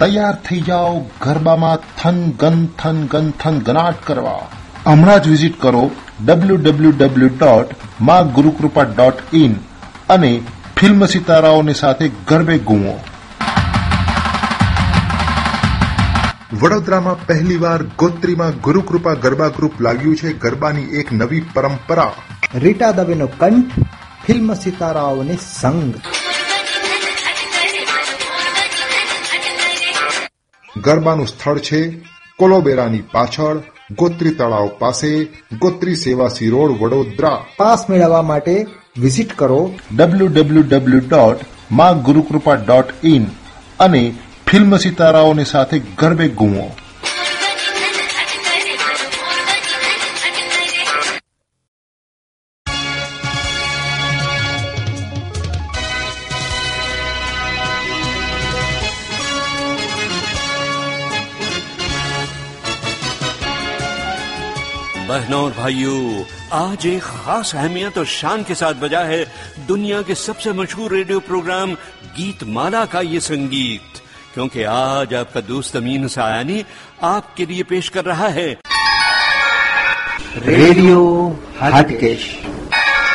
તૈયાર થઈ જાઓ ગરબામાં થન ગન થન ગન, થન ગનાટ કરવા. હમણાં જ વિઝિટ કરો W W W dot Maa Gurukrupa dot in અને ફિલ્મ સિતારાઓની સાથે ગરબે ગુમો વડોદરામાં પહેલીવાર ગોત્રીમાં ગુરુકૃપા ગરબા ગ્રુપ લાગ્યું છે. ગરબાની એક નવી પરંપરા. રીટા દવેનો કંઠ ફિલ્મ સિતારાઓને સંગ. ગરબાનું સ્થળ છે કોલોબેરાની પાછળ ગોત્રી તળાવ પાસે ગોત્રી સેવાસી રોડ વડોદરા. પાસ મેળવવા માટે વિઝિટ કરો W W W dot Maa Gurukrupa dot in અને ફિલ્મ સિતારાઓની સાથે ગરબે ગુમો. बहनों और भाइयों, आज एक खास अहमियत और शान के साथ बजा है दुनिया के सबसे मशहूर रेडियो प्रोग्राम गीत माला का ये संगीत। क्योंकि आज आपका दोस्त अमीन सायानी आपके लिए पेश कर रहा है। रेडियो हटकेश।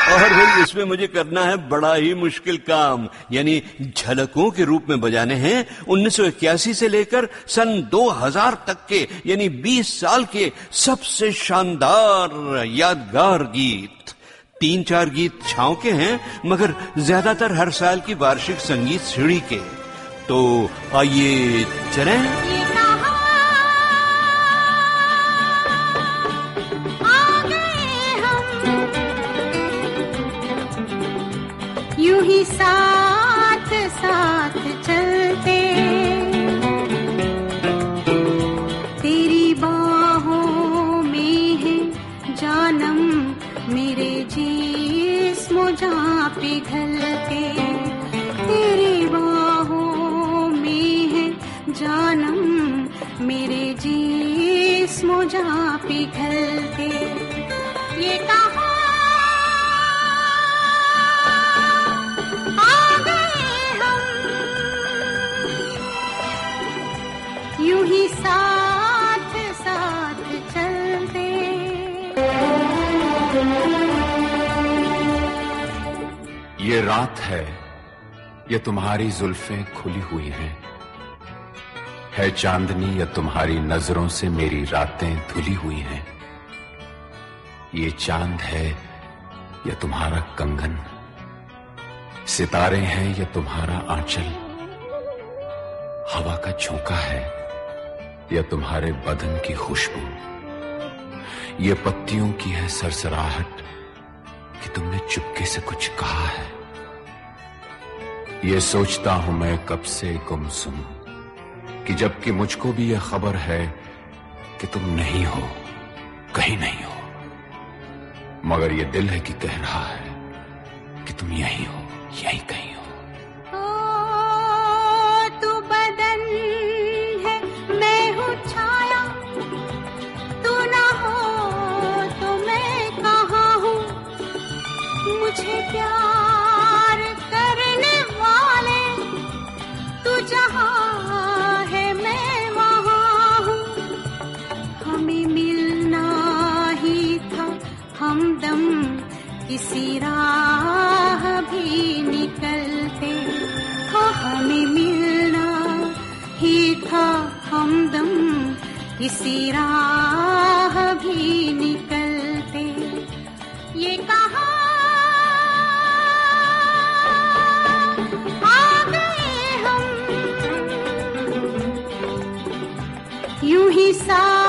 और भाई इसमें मुझे करना है बड़ा ही मुश्किल काम। यानी झलकों के रूप में बजाने हैं 1981 से लेकर सन 2000 तक के, यानी 20 साल के सबसे शानदार यादगार गीत। तीन चार गीत छाव के हैं, मगर ज़्यादातर हर साल की वार्षिक संगीत सीढ़ी के। तो आइए चलें। ही साथ। ये तुम्हारी जुल्फें खुली हुई हैं। है चांदनी, या तुम्हारी नज़रों से मेरी रातें धुली हुई हैं। ये चाँद है, या तुम्हारा कंगन। सितारे हैं, या तुम्हारा आंचल। हवा का झोंका है, या तुम्हारे बदन की खुशबू। ये पत्तियों की है सरसराहट कि तुमने चुपके से कुछ कहा है। ये सोचता हूँ मैं कब से गुम सुन, कि जबकि मुझको भी यह खबर है कि तुम नहीं हो, कहीं नहीं हो। मगर यह दिल है कि कह रहा है कि तुम यही हो, यहीं कहीं। यूँ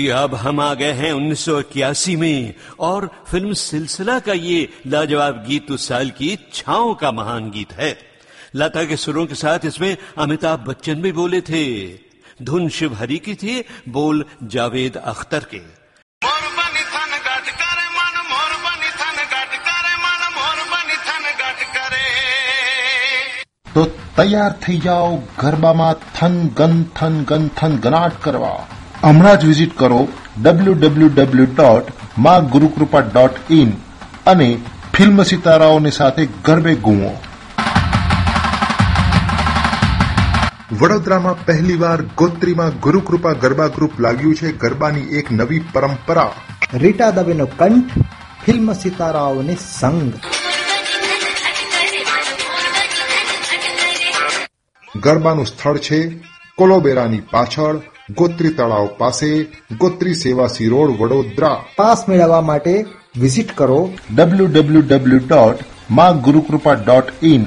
अजी अब हम आ गए हैं 1981 में और फिल्म सिलसिला का ये लाजवाब गीत उस साल की छाओ का महान गीत है लता के सुरों के साथ इसमें अमिताभ बच्चन भी बोले थे धुन शिव हरी की थी बोल जावेद अख्तर के मोर बनी थन गट करे मन मोर बनी थन गट करे मन मोर बनी थन गट करे તો તૈયાર થઈ જાઓ ગરબામાં થન ગન થન ગન થન ગનાટ કરવા હમણાં જ વિઝિટ કરો W W W dot Maa Gurukrupa dot in અને ફિલ્મ સિતારાઓની સાથે ગરબે ગુઓ વડોદરામાં પહેલીવાર ગોત્રીમાં ગુરુકૃપા ગરબા ગ્રુપ લાગ્યું છે. ગરબાની એક નવી પરંપરા. રીટા દવેનો કંઠ ફિલ્મ સિતારાઓને સંગ. ગરબાનું સ્થળ છે કોલોબેરાની પાછળ. ગોત્રી તળાવ પાસે ગોત્રી સેવાસી રોડ વડોદરા પાસ મેળવવા માટે વિઝિટ કરો www.magurukrpa.in dot Maa Gurukrupa dot in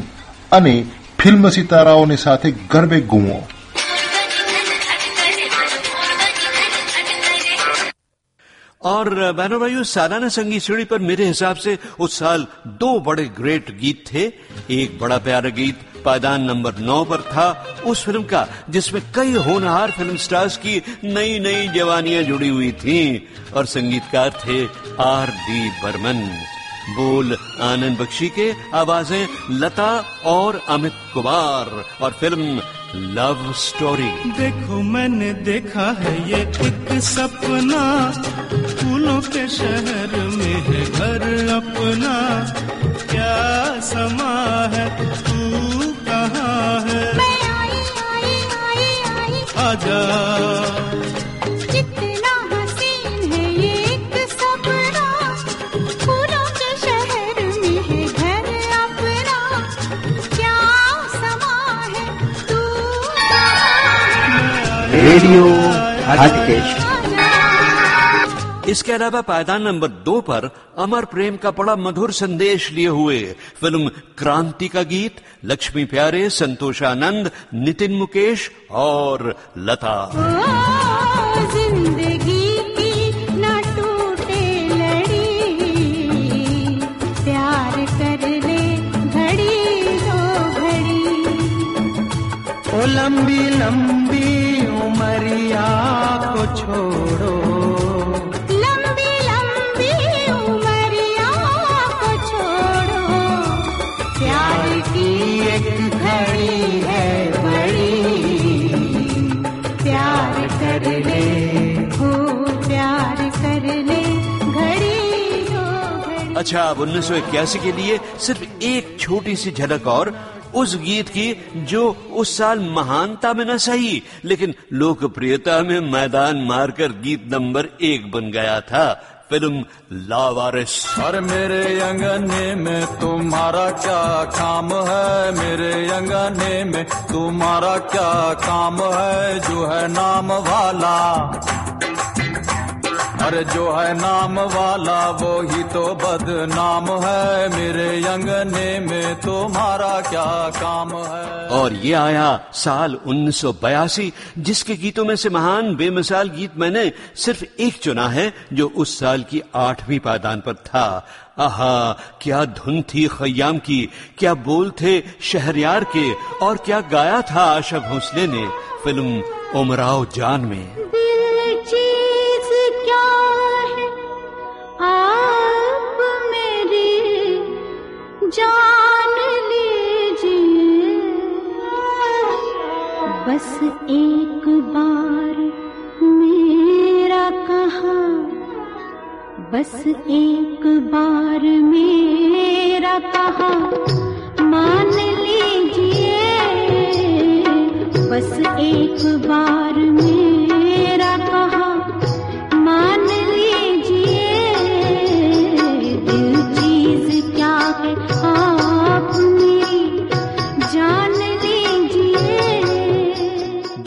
અને ફિલ્મ સિતારાઓની સાથે ગરબે ગુઓ और बहनों भाइयों सालाना संगीत सीढ़ी पर मेरे हिसाब से उस साल दो बड़े ग्रेट गीत थे एक बड़ा प्यारा गीत पायदान नंबर नौ पर था उस फ़िल्म का, जिसमें कई होनहार फ़िल्म स्टार्स की नई नई जवानियाँ जुड़ी हुई थीं, और संगीतकार थे आर डी बर्मन। बोल आनंद बख्शी के, आवाज़ें लता और अमित कुमार, और फ़िल्म लव स्टोरी। देखो मैंने देखा है ये एक सपना, फूलों के शहर में है घर अपना। क्या समा है राजा। कितना हसीन है एक सपना। शहर में है घर क्या है रेडियो इसके अलावा पायदान नंबर दो पर अमर प्रेम का बड़ा मधुर संदेश लिए हुए फ़िल्म क्रांति का गीत लक्ष्मी प्यारे संतोषानंद नितिन मुकेश और लता। ज़िंदगी की न टूटे लड़ी प्यार कर ले घड़ी दो घड़ी। ओ लंबी लंबी अच्छा अब उन्नीस के लिए सिर्फ़ एक छोटी सी झलक और उस गीत की जो उस साल महानता में न सही, लेकिन लोकप्रियता में मैदान मारकर गीत नंबर एक बन गया था, फ़िल्म लावारिस। और मेरे अंगने में तुम्हारा क्या काम है? मेरे अंगने में तुम्हारा क्या काम है? जो है नाम वाला। अरे जो है नाम वाला वो ही तो बदनाम है। मेरे अंगने में तुम्हारा क्या काम है? और ये आया साल 1982 जिसके गीतों में से महान बेमिसाल गीत मैंने सिर्फ़ एक चुना है जो उस साल की आठवीं पायदान पर था। आहा क्या धुन थी खयाम की क्या बोल थे शहरयार के और क्या गाया था आशा भोसले ने फ़िल्म उमराव जान में। जान लीजिए। बस एक बार मेरा कहा, बस एक बार मेरा कहा, मान लीजिए। बस एक बार मेरा कहा, मान लीजिए। दिल चीज़ क्या है?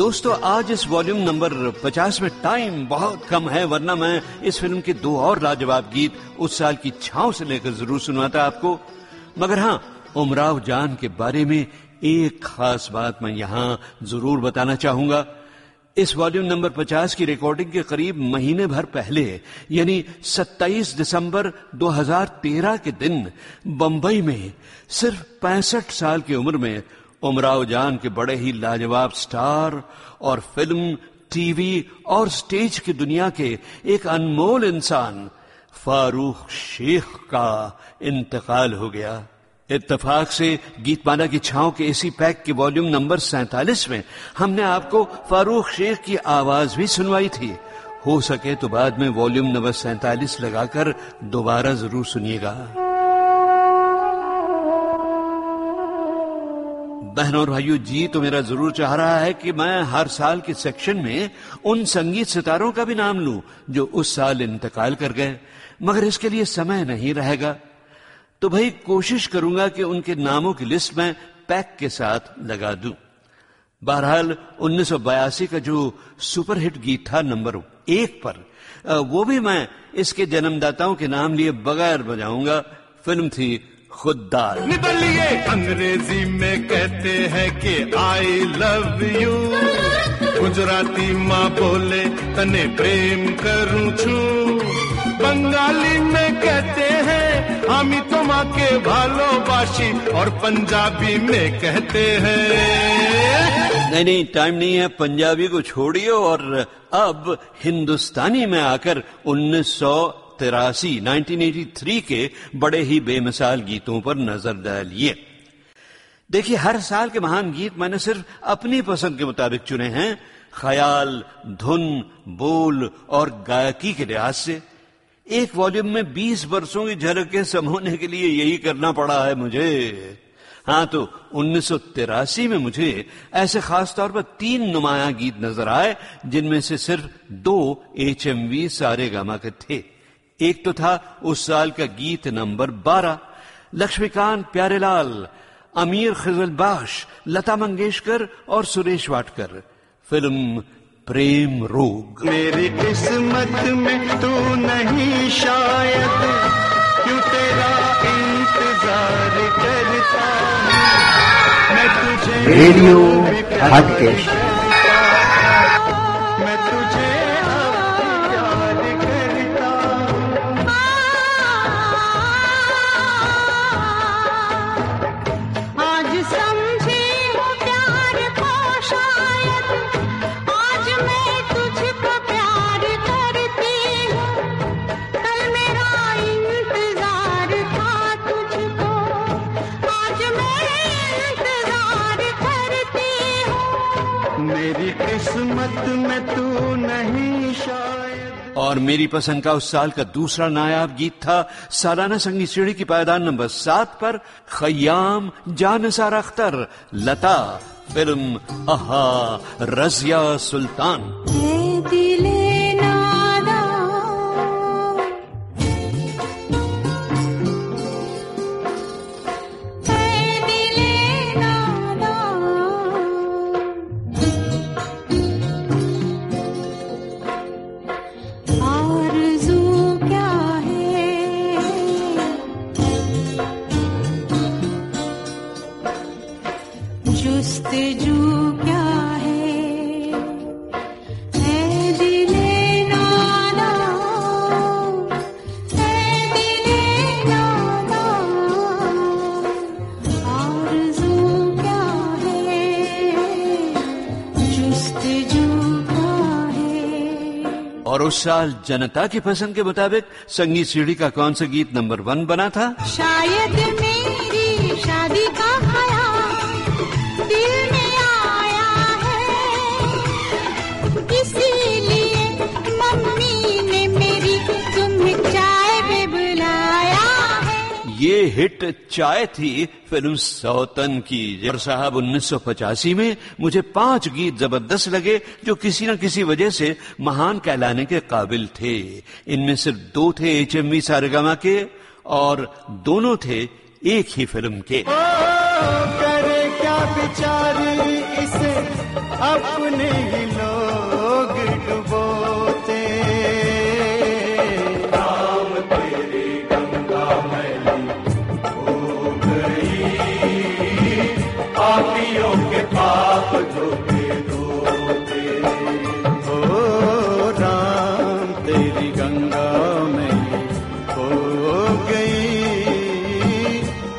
दोस्तों, आज इस वॉल्यूम नंबर 50 में टाइम बहुत कम है, वरना मैं इस फ़िल्म के दो और लाजवाब गीत उस साल की छाव से लेकर ज़रूर सुनाता आपको। मगर हाँ उमराव जान के बारे में एक खास बात मैं यहाँ ज़रूर बताना चाहूँगा। इस वॉल्यूम नंबर 50 की रिकॉर्डिंग के करीब महीने भर पहले, यानी 27 दिसंबर 2013 के दिन, बंबई में सिर्फ़ पैंसठ साल की उम्र में उमराव जान के बड़े ही लाजवाब स्टार और फ़िल्म, टीवी और स्टेज की दुनिया के एक अनमोल इंसान, फारूक शेख का इंतकाल हो गया। इत्तेफाक से गीतमाला की छाओं के इसी पैक के वॉल्यूम नंबर सैतालीस में हमने आपको फारूक शेख की आवाज़ भी सुनवाई थी। हो सके तो बाद में वॉल्यूम नंबर सैतालीस लगाकर दोबारा ज़रूर सुनिएगा। बहनों और भाइयों, जी तो मेरा ज़रूर चाह रहा है कि मैं हर साल के सेक्शन में उन संगीत सितारों का भी नाम लूँ, जो उस साल इंतकाल कर गए। मगर इसके लिए समय नहीं रहेगा। तो भाई, कोशिश करूँगा कि उनके नामों की लिस्ट में पैक के साथ लगा दूँ। बहरहाल 1982 का जो सुपरहिट गीत था नंबर एक पर वो भी मैं इसके जन्मदाताओं के नाम लिए बगैर बजाऊँगा। फ़िल्म थी खुददार। निबलिए अंग्रेज़ी में कहते हैं कि आई लव यू गुजराती माँ बोले तने प्रेम करूँ छू। बंगाली में कहते हैं हामी तो माँ के भालोबाशी और पंजाबी में कहते हैं नहीं नहीं टाइम नहीं है पंजाबी को छोड़िए और अब हिंदुस्तानी में आकर उन्नीस सौ तिरासी 1983 के बड़े ही बेमिसाल गीतों पर नज़र डालिए। देखिए, हर साल के महान गीत मैंने सिर्फ़ अपनी पसंद के मुताबिक चुने हैं। ख्याल, धुन, बोल और गायकी के लिहाज से। एक वॉल्यूम में 20 वर्षों की झलकें समोने के लिए यही करना पड़ा है मुझे। हाँ तो उन्नीस में मुझे ऐसे खास तौर पर तीन नुमाया गीत नज़र आए, जिनमें से सिर्फ़ दो H M V Saregama के थे। एक तो था उस साल का गीत नंबर 12 लक्ष्मीकांत प्यारेलाल अमीर खजल बाश लता मंगेशकर और सुरेश वाटकर। फ़िल्म प्रेम रोग। मेरी किस्मत में तू नहीं शायद क्यों तेरा इंतज़ार करता? मैं तुझे रेडियो हटकेश मेरी किस्मत में तू नहीं शायद। और मेरी पसंद का उस साल का दूसरा नायाब गीत था सालाना संगीत सीढ़ी की पायदान नंबर सात पर खयाम जानसार अख्तर लता फ़िल्म अहा रजिया सुल्तान। दिले साल जनता की पसंद के मुताबिक संगीत सीढ़ी का कौन सा गीत नंबर वन बना था? शायद हिट चाय थी फ़िल्म सौतन की और साहब 1985 में मुझे पाँच गीत ज़बरदस्त लगे जो किसी न किसी वजह से महान कहलाने के काबिल थे इनमें सिर्फ़ दो थे एच एम वी सारेगामा के और दोनों थे एक ही फ़िल्म के ओ करे क्या बिचारी इसे अपने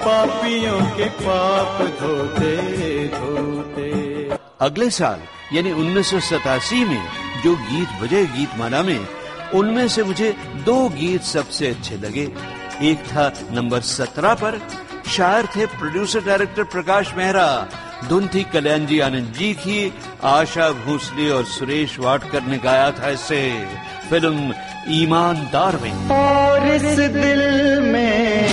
पापियों के पाप धोते धोते। अगले साल यानी उन्नीस सौ सतासी में जो गीत बजे गीतमाला में उनमें से मुझे दो गीत सबसे अच्छे लगे। एक था नंबर सत्रह पर शायर थे प्रोड्यूसर डायरेक्टर प्रकाश मेहरा। धुन थी कल्याण जी आनंद जी की आशा भोसले और सुरेश वाटकर ने गाया था इसे। फ़िल्म ईमानदार में। और इस दिल में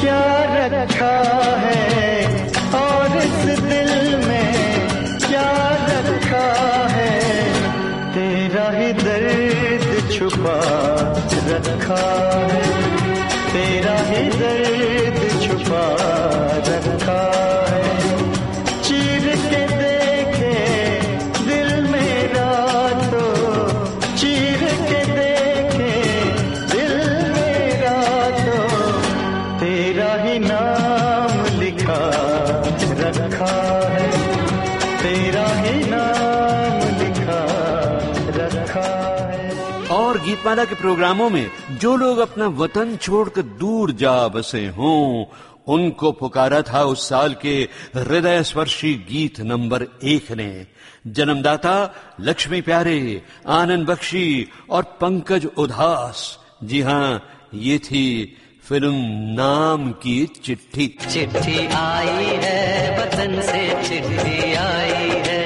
क्या रखा है और इस दिल में क्या रखा है? तेरा ही दर्द छुपा रखा है। तेरा ही दर्द छुपा रखा तेरा ही नाम लिखा, रखा है। और गीतमाला के प्रोग्रामों में जो लोग अपना वतन छोड़कर दूर जा बसे हों, उनको पुकारा था उस साल के हृदय स्पर्शी गीत नंबर एक ने। जन्मदाता, लक्ष्मी प्यारे, आनंद बख्शी और पंकज उदास। जी हाँ ये थी फ़िल्म नाम की चिट्ठी। चिट्ठी आई है, वतन से चिट्ठी आई है।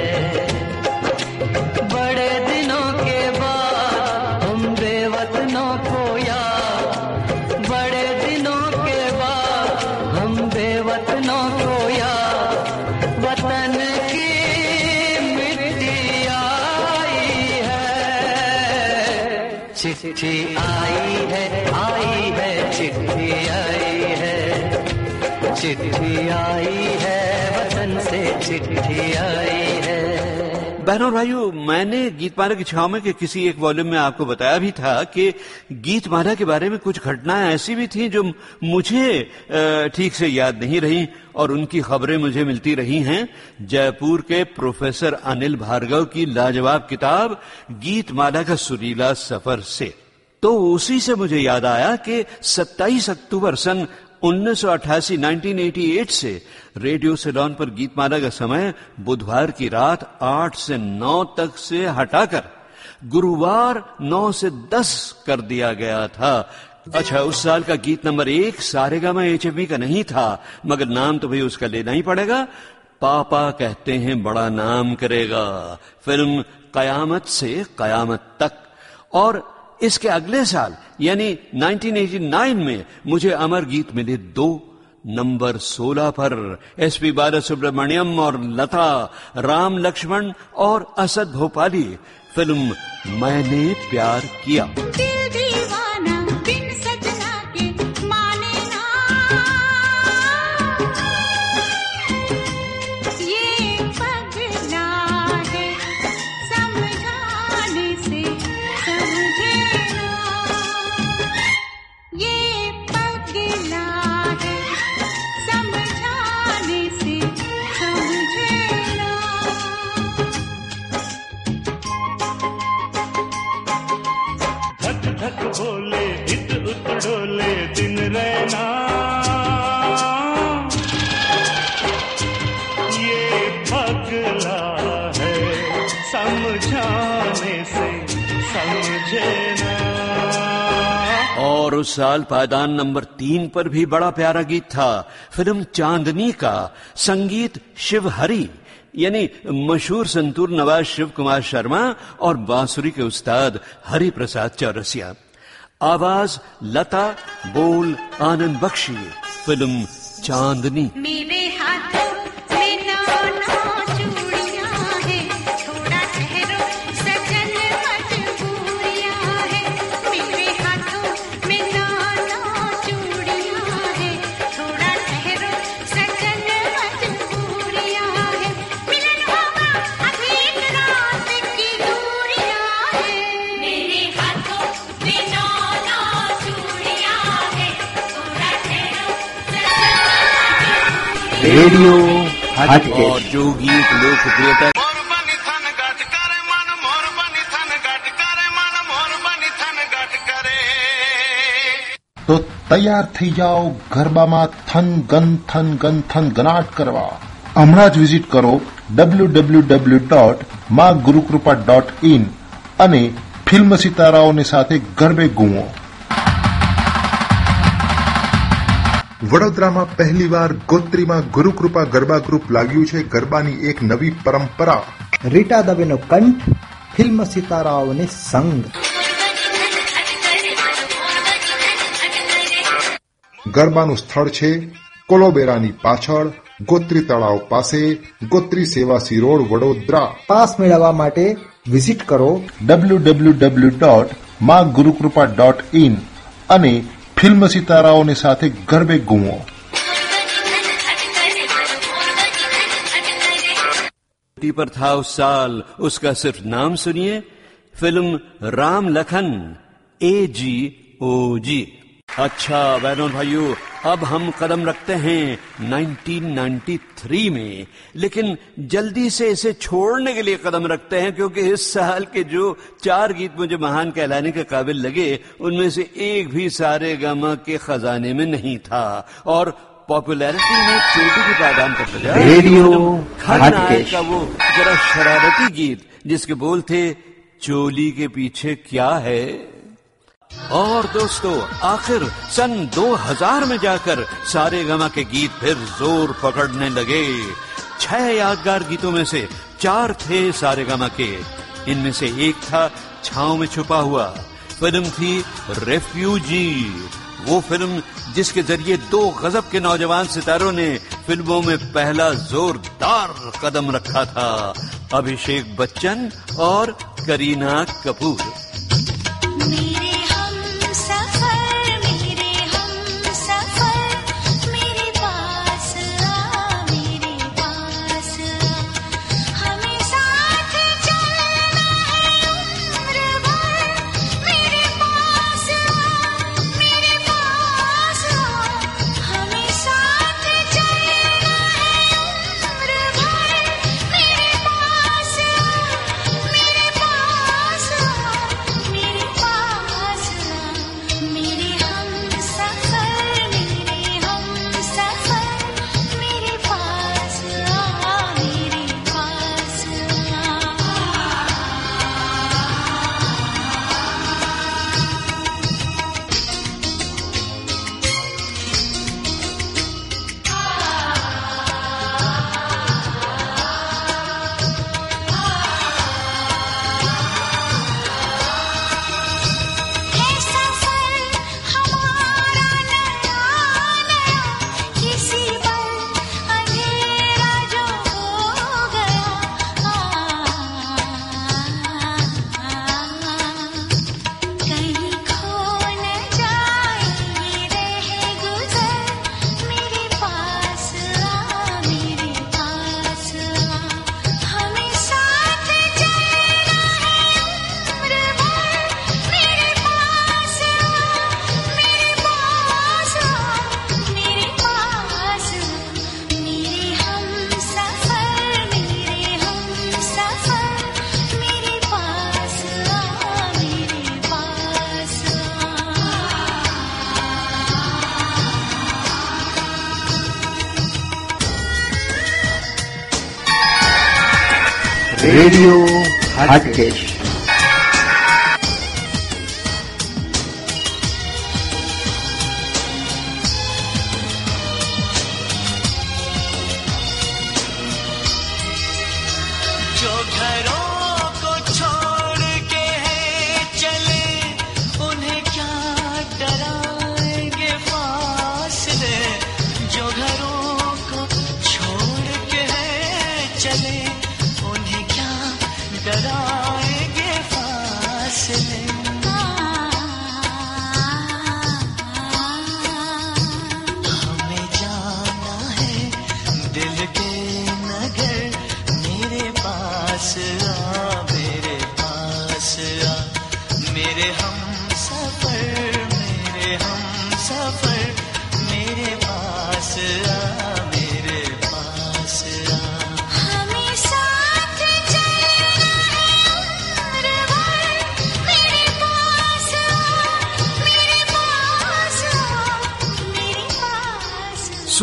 बड़े दिनों के बाद हम बेवतनों को याद। बड़े दिनों के बाद हम बेवतनों को याद। वतन की मिट्टी आई है। चिट्ठी चिट्ठी आई है वतन से चिट्ठी आई है। बहनों भाइयों, मैंने गीतमाला की छाव में के किसी एक वॉल्यूम में आपको बताया भी था कि गीतमाला के बारे में कुछ घटनाएँ ऐसी भी थी जो मुझे ठीक से याद नहीं रही और उनकी खबरें मुझे मिलती रही हैं। जयपुर के प्रोफेसर अनिल भार्गव की लाजवाब किताब गीतमाला का सुरीला सफ़र से। तो उसी से मुझे याद आया कि 27 अक्टूबर सन 1988 1988 से रेडियो सेलॉन पर गीतमाला का समय बुधवार की रात 8 से 9 तक से हटाकर गुरुवार 9 से 10 कर दिया गया था। अच्छा उस साल का गीत नंबर एक सारेगामा एचएमवी का नहीं था, मगर नाम तो भाई उसका लेना ही पड़ेगा। पापा कहते हैं बड़ा नाम करेगा। फ़िल्म कयामत से कयामत तक। और इसके अगले साल, यानी 1989 में मुझे अमर गीत मिले दो नंबर 16 पर। एसपी बाला सुब्रमण्यम और लता, राम लक्ष्मण और असद भोपाली। फ़िल्म मैंने प्यार किया। दिल साल पायदान नंबर तीन पर भी बड़ा प्यारा गीत था। फ़िल्म चांदनी का, संगीत शिव हरी यानी मशहूर संतूर नवाज़ शिव कुमार शर्मा और बांसुरी के उस्ताद हरि प्रसाद चौरसिया। आवाज़, लता, बोल, आनंद बख्शी, फ़िल्म चांदनी। રેડિયો તો તૈયાર થઈ જાઓ ગરબામાં થન ગન થન ગન થન ગનાટ કરવા. હમણાં જ વિઝિટ કરો ડબલ્યુ ડબલ્યુ ડબલ્યુ ડોટમાં ગુરુકૃપા ડોટ ઇન અને ફિલ્મ સિતારાઓની સાથે ગરબે ગુમો. વડોદરામાં પહેલીવાર ગોત્રીમાં ગુરુકૃપા ગરબા ગ્રુપ લાગ્યું છે. ગરબાની એક નવી પરંપરા. રીટા દવેનો કંઠ ફિલ્મ સિતારાઓને સંગ. ગરબાનું સ્થળ છે કોલોબેરાની પાછળ ગોત્રી તળાવ પાસે ગોત્રી સેવાસી રોડ વડોદરા. પાસ મેળવવા માટે વિઝિટ કરો. ડબલ્યુ ડબલ્યુ ડબલ્યુ ડોટમાં ગુરુકૃપા ડોટ ઇન અને ફિલ્મ સિતારાઓની સાથે ગરબે ગુઓ टी पर था उस साल उसका सिर्फ नाम सुनिए फिल्म राम लखन ए जी ओ जी अच्छा बहनों भाइयों अब हम कदम रखते हैं 1993 में। लेकिन जल्दी से इसे छोड़ने के लिए कदम रखते हैं क्योंकि इस साल के जो चार गीत मुझे महान कहलाने के काबिल लगे उनमें से एक भी सारे गमा के खजाने में नहीं था। और पॉपुलैरिटी में चोटी की पायदान पर सजा रेडियो खलनायक का वो जरा शरारती गीत जिसके बोल थे चोली के पीछे क्या है? और दोस्तों, आखिर सन 2000 में जाकर सारे गमा के गीत फिर ज़ोर पकड़ने लगे। छह यादगार गीतों में से चार थे सारे गमा के। इनमें से एक था, छाव में छुपा हुआ। फ़िल्म थी रेफ्यूजी। वो फ़िल्म जिसके ज़रिए दो गजब के नौजवान सितारों ने फ़िल्मों में पहला जोरदार कदम रखा था। अभिषेक बच्चन और करीना कपूर। Radio Hackish.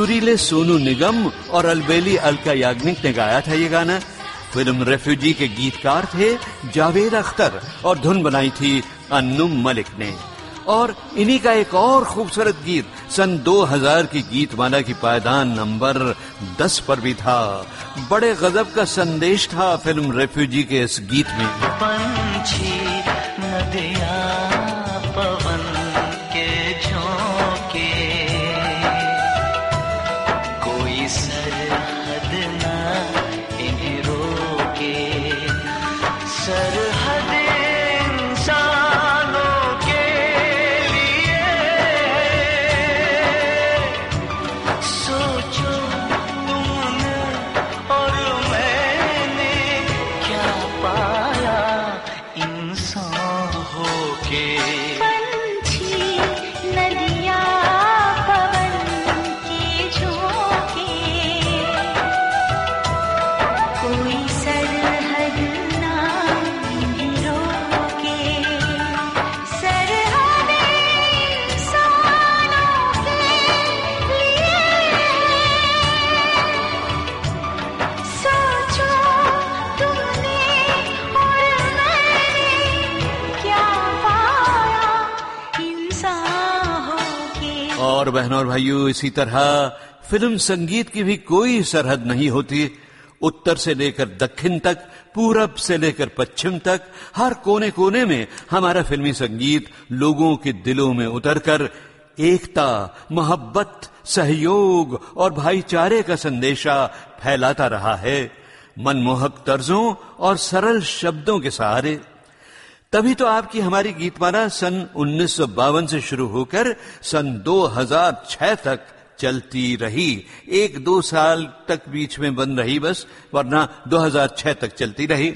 सुरीले सोनू निगम और अलबेली अलका याग्निक ने गाया था ये गाना। फ़िल्म रेफ्यूजी के गीतकार थे जावेद अख्तर और धुन बनाई थी अन्नू मलिक ने। और इन्हीं का एक और खूबसूरत गीत सन 2000 की गीत गीतमाला की पायदान नंबर 10 पर भी था। बड़े गजब का संदेश था फ़िल्म रेफ्यूजी के इस गीत में। पंछी नदिया और भाइयों, इसी तरह फ़िल्म संगीत की भी कोई सरहद नहीं होती। उत्तर से लेकर दक्षिण तक, पूरब से लेकर पश्चिम तक, हर कोने कोने में हमारा फिल्मी संगीत लोगों के दिलों में उतरकर एकता, मोहब्बत, सहयोग और भाईचारे का संदेशा फैलाता रहा है। मनमोहक तर्जों और सरल शब्दों के सहारे तभी तो आपकी हमारी गीतमाला सन उन्नीस सौ बावन से शुरू होकर सन 2006 तक चलती रही। एक दो साल तक बीच में बंद रही बस, वरना 2006 तक चलती रही।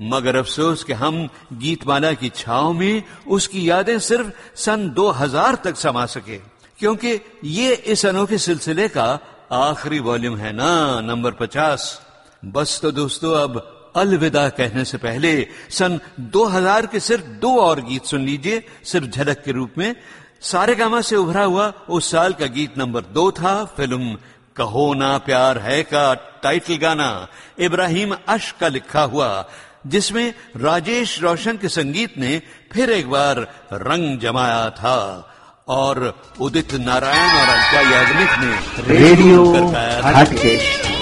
मगर अफसोस कि हम गीतमाला की छाव में उसकी यादें सिर्फ़ सन 2000 तक समा सके। क्योंकि ये इस अनोखे सिलसिले का आखिरी वॉल्यूम है ना, नंबर 50 बस तो दोस्तों, अब अलविदा कहने से पहले सन 2000 के सिर्फ़ दो और गीत सुन लीजिए सिर्फ़ झलक के रूप में। सारे गामा से उभरा हुआ उस साल का गीत नंबर दो था फ़िल्म कहो ना प्यार है का टाइटल गाना इब्राहिम अश का लिखा हुआ जिसमें राजेश रोशन के संगीत ने फिर एक बार रंग जमाया था। और उदित नारायण और अलका याग्निक ने रेडियो। हटकेश।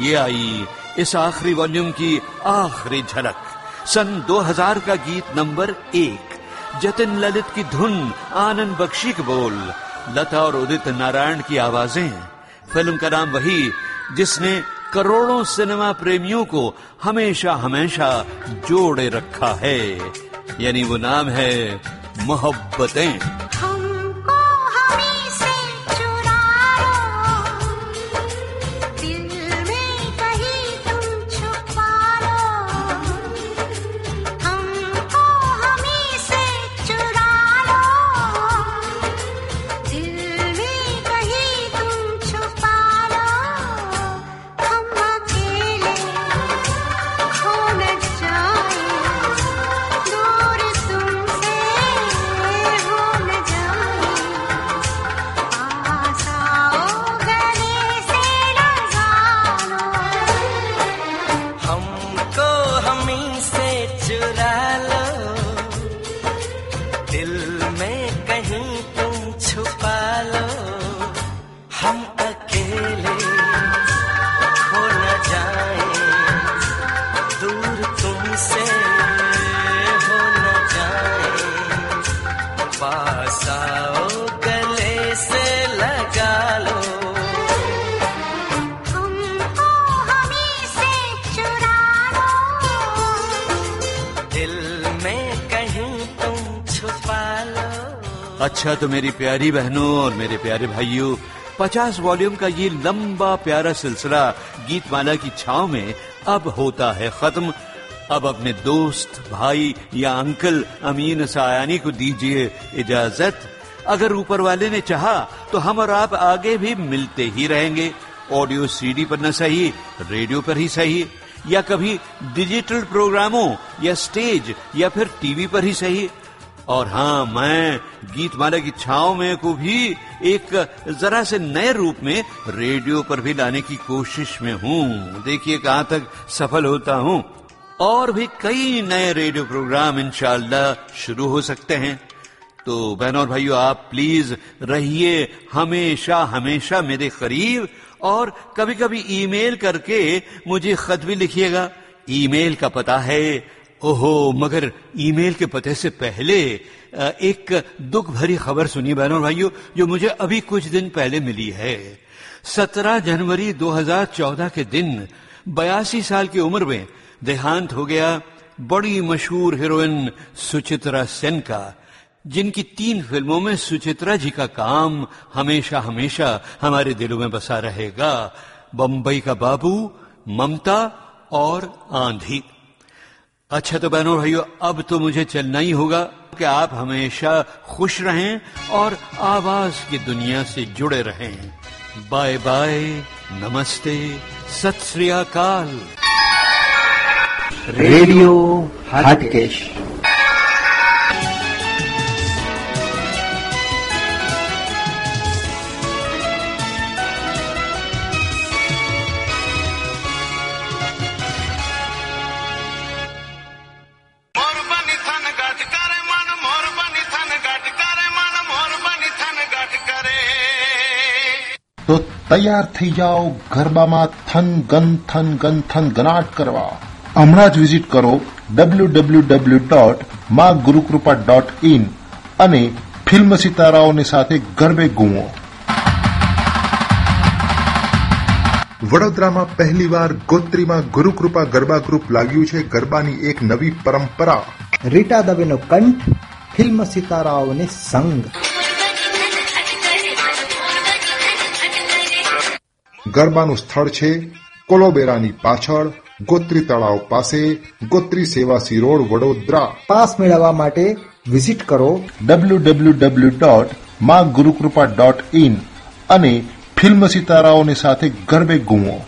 ये आई इस आखिरी वॉल्यूम की आखिरी झलक। सन 2000 का गीत नंबर एक। जतिन ललित की धुन, आनंद बख्शी के बोल, लता और उदित नारायण की आवाज़ें। फ़िल्म का नाम वही, जिसने करोड़ों सिनेमा प्रेमियों को हमेशा हमेशा जोड़े रखा है। यानी वो नाम है मोहब्बतें। अच्छा तो मेरी प्यारी बहनों और मेरे प्यारे भाइयों, पचास वॉल्यूम का ये लंबा प्यारा सिलसिला गीत माला की छाव में अब होता है खत्म। अब अपने दोस्त, भाई या अंकल अमीन सायानी को दीजिए इजाज़त। अगर ऊपर वाले ने चाहा तो हम और आप आगे भी मिलते ही रहेंगे। ऑडियो सीडी पर न सही, रेडियो पर ही सही, या कभी डिजिटल प्रोग्रामों या स्टेज या फिर टीवी पर ही सही। और हाँ मैं गीत माला की छाव में को भी एक जरा से नए रूप में रेडियो पर भी लाने की कोशिश में हूँ। देखिए कहाँ तक सफल होता हूँ। और भी कई नए रेडियो प्रोग्राम इंशाल्लाह शुरू हो सकते हैं। तो बहनों और भाइयों, आप प्लीज़ रहिए हमेशा हमेशा मेरे करीब। और कभी कभी ईमेल करके मुझे खत भी लिखिएगा। ईमेल का पता है ओहो, मगर ईमेल के पते से पहले एक दुख भरी खबर सुनी बहनों भाइयों, जो मुझे अभी कुछ दिन पहले मिली है। 17 जनवरी 2014 के दिन, बयासी साल की उम्र में, देहांत हो गया बड़ी मशहूर हीरोइन सुचित्रा सेन का, जिनकी तीन फ़िल्मों में सुचित्रा जी का काम हमेशा हमेशा हमारे दिलों में बसा रहेगा। बम्बई का बाबू, ममता और आंधी। अच्छा तो बहनों भाइयों, अब तो मुझे चलना ही होगा कि आप हमेशा खुश रहें और आवाज़ की दुनिया से जुड़े रहें। बाय बाय, नमस्ते, सत श्री अकाल। रेडियो हाटकेश। તૈયાર થઈ જાઓ ગરબામાં થન ગન થન ગન થન ગનાટ કરવા. હમણાં જ વિઝિટ કરો W W W dot Maa Gurukrupa dot in અને ફિલ્મ સિતારાઓની સાથે ગરબે ગુઓ વડોદરામાં પહેલીવાર ગોત્રીમાં ગુરુકૃપા ગરબા ગ્રુપ લાગ્યું છે. ગરબાની એક નવી પરંપરા. રીટા દવેનો કંઠ ફિલ્મ સિતારાઓને સંગ. ગરબાનું સ્થળ છે કોલોબેરાની પાછળ ગોત્રી તળાવ પાસે ગોત્રી સેવાસી રોડ વડોદરા. પાસ મેળવવા માટે વિઝિટ કરો W W W dot Maa Gurukrupa dot in અને ફિલ્મ સિતારાઓની સાથે ગરબે ગુઓ